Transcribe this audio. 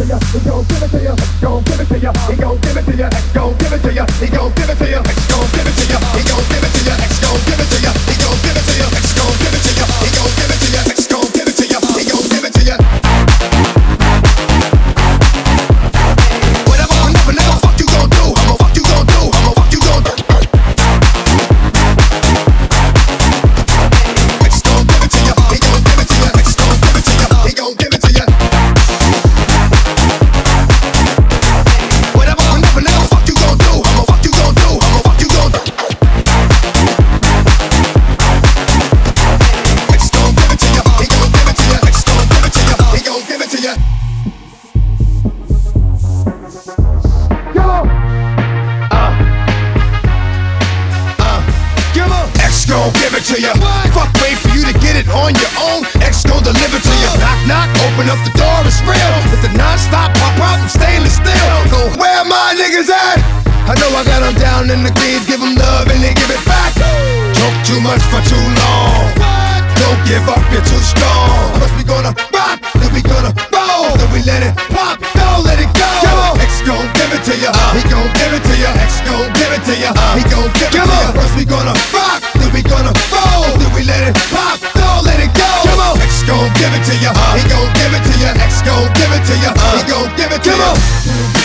to you, he gon' give it to you, he gon' give it to you, he gon' give it to you, he gon' give it to you, he gon' give it to you. gon' give it to ya. Fuck, wait for you to get it on your own. X gon' deliver to ya. Knock, knock, open up the door, it's real. It's a non-stop pop out and stainless steel. Go, where my niggas at? I know I got them down in the greens, give them love and they give it back. Talk too much for too long. Don't give up, you're too strong. He gon' give it to ya. X gon' give it to ya, he gon' give it to ya. First we gonna rock, then we gonna roll, then we let it pop, don't let it go. X gon' give it to ya, he gon' give it to ya. X gon' give it to ya, he gon' give it to ya.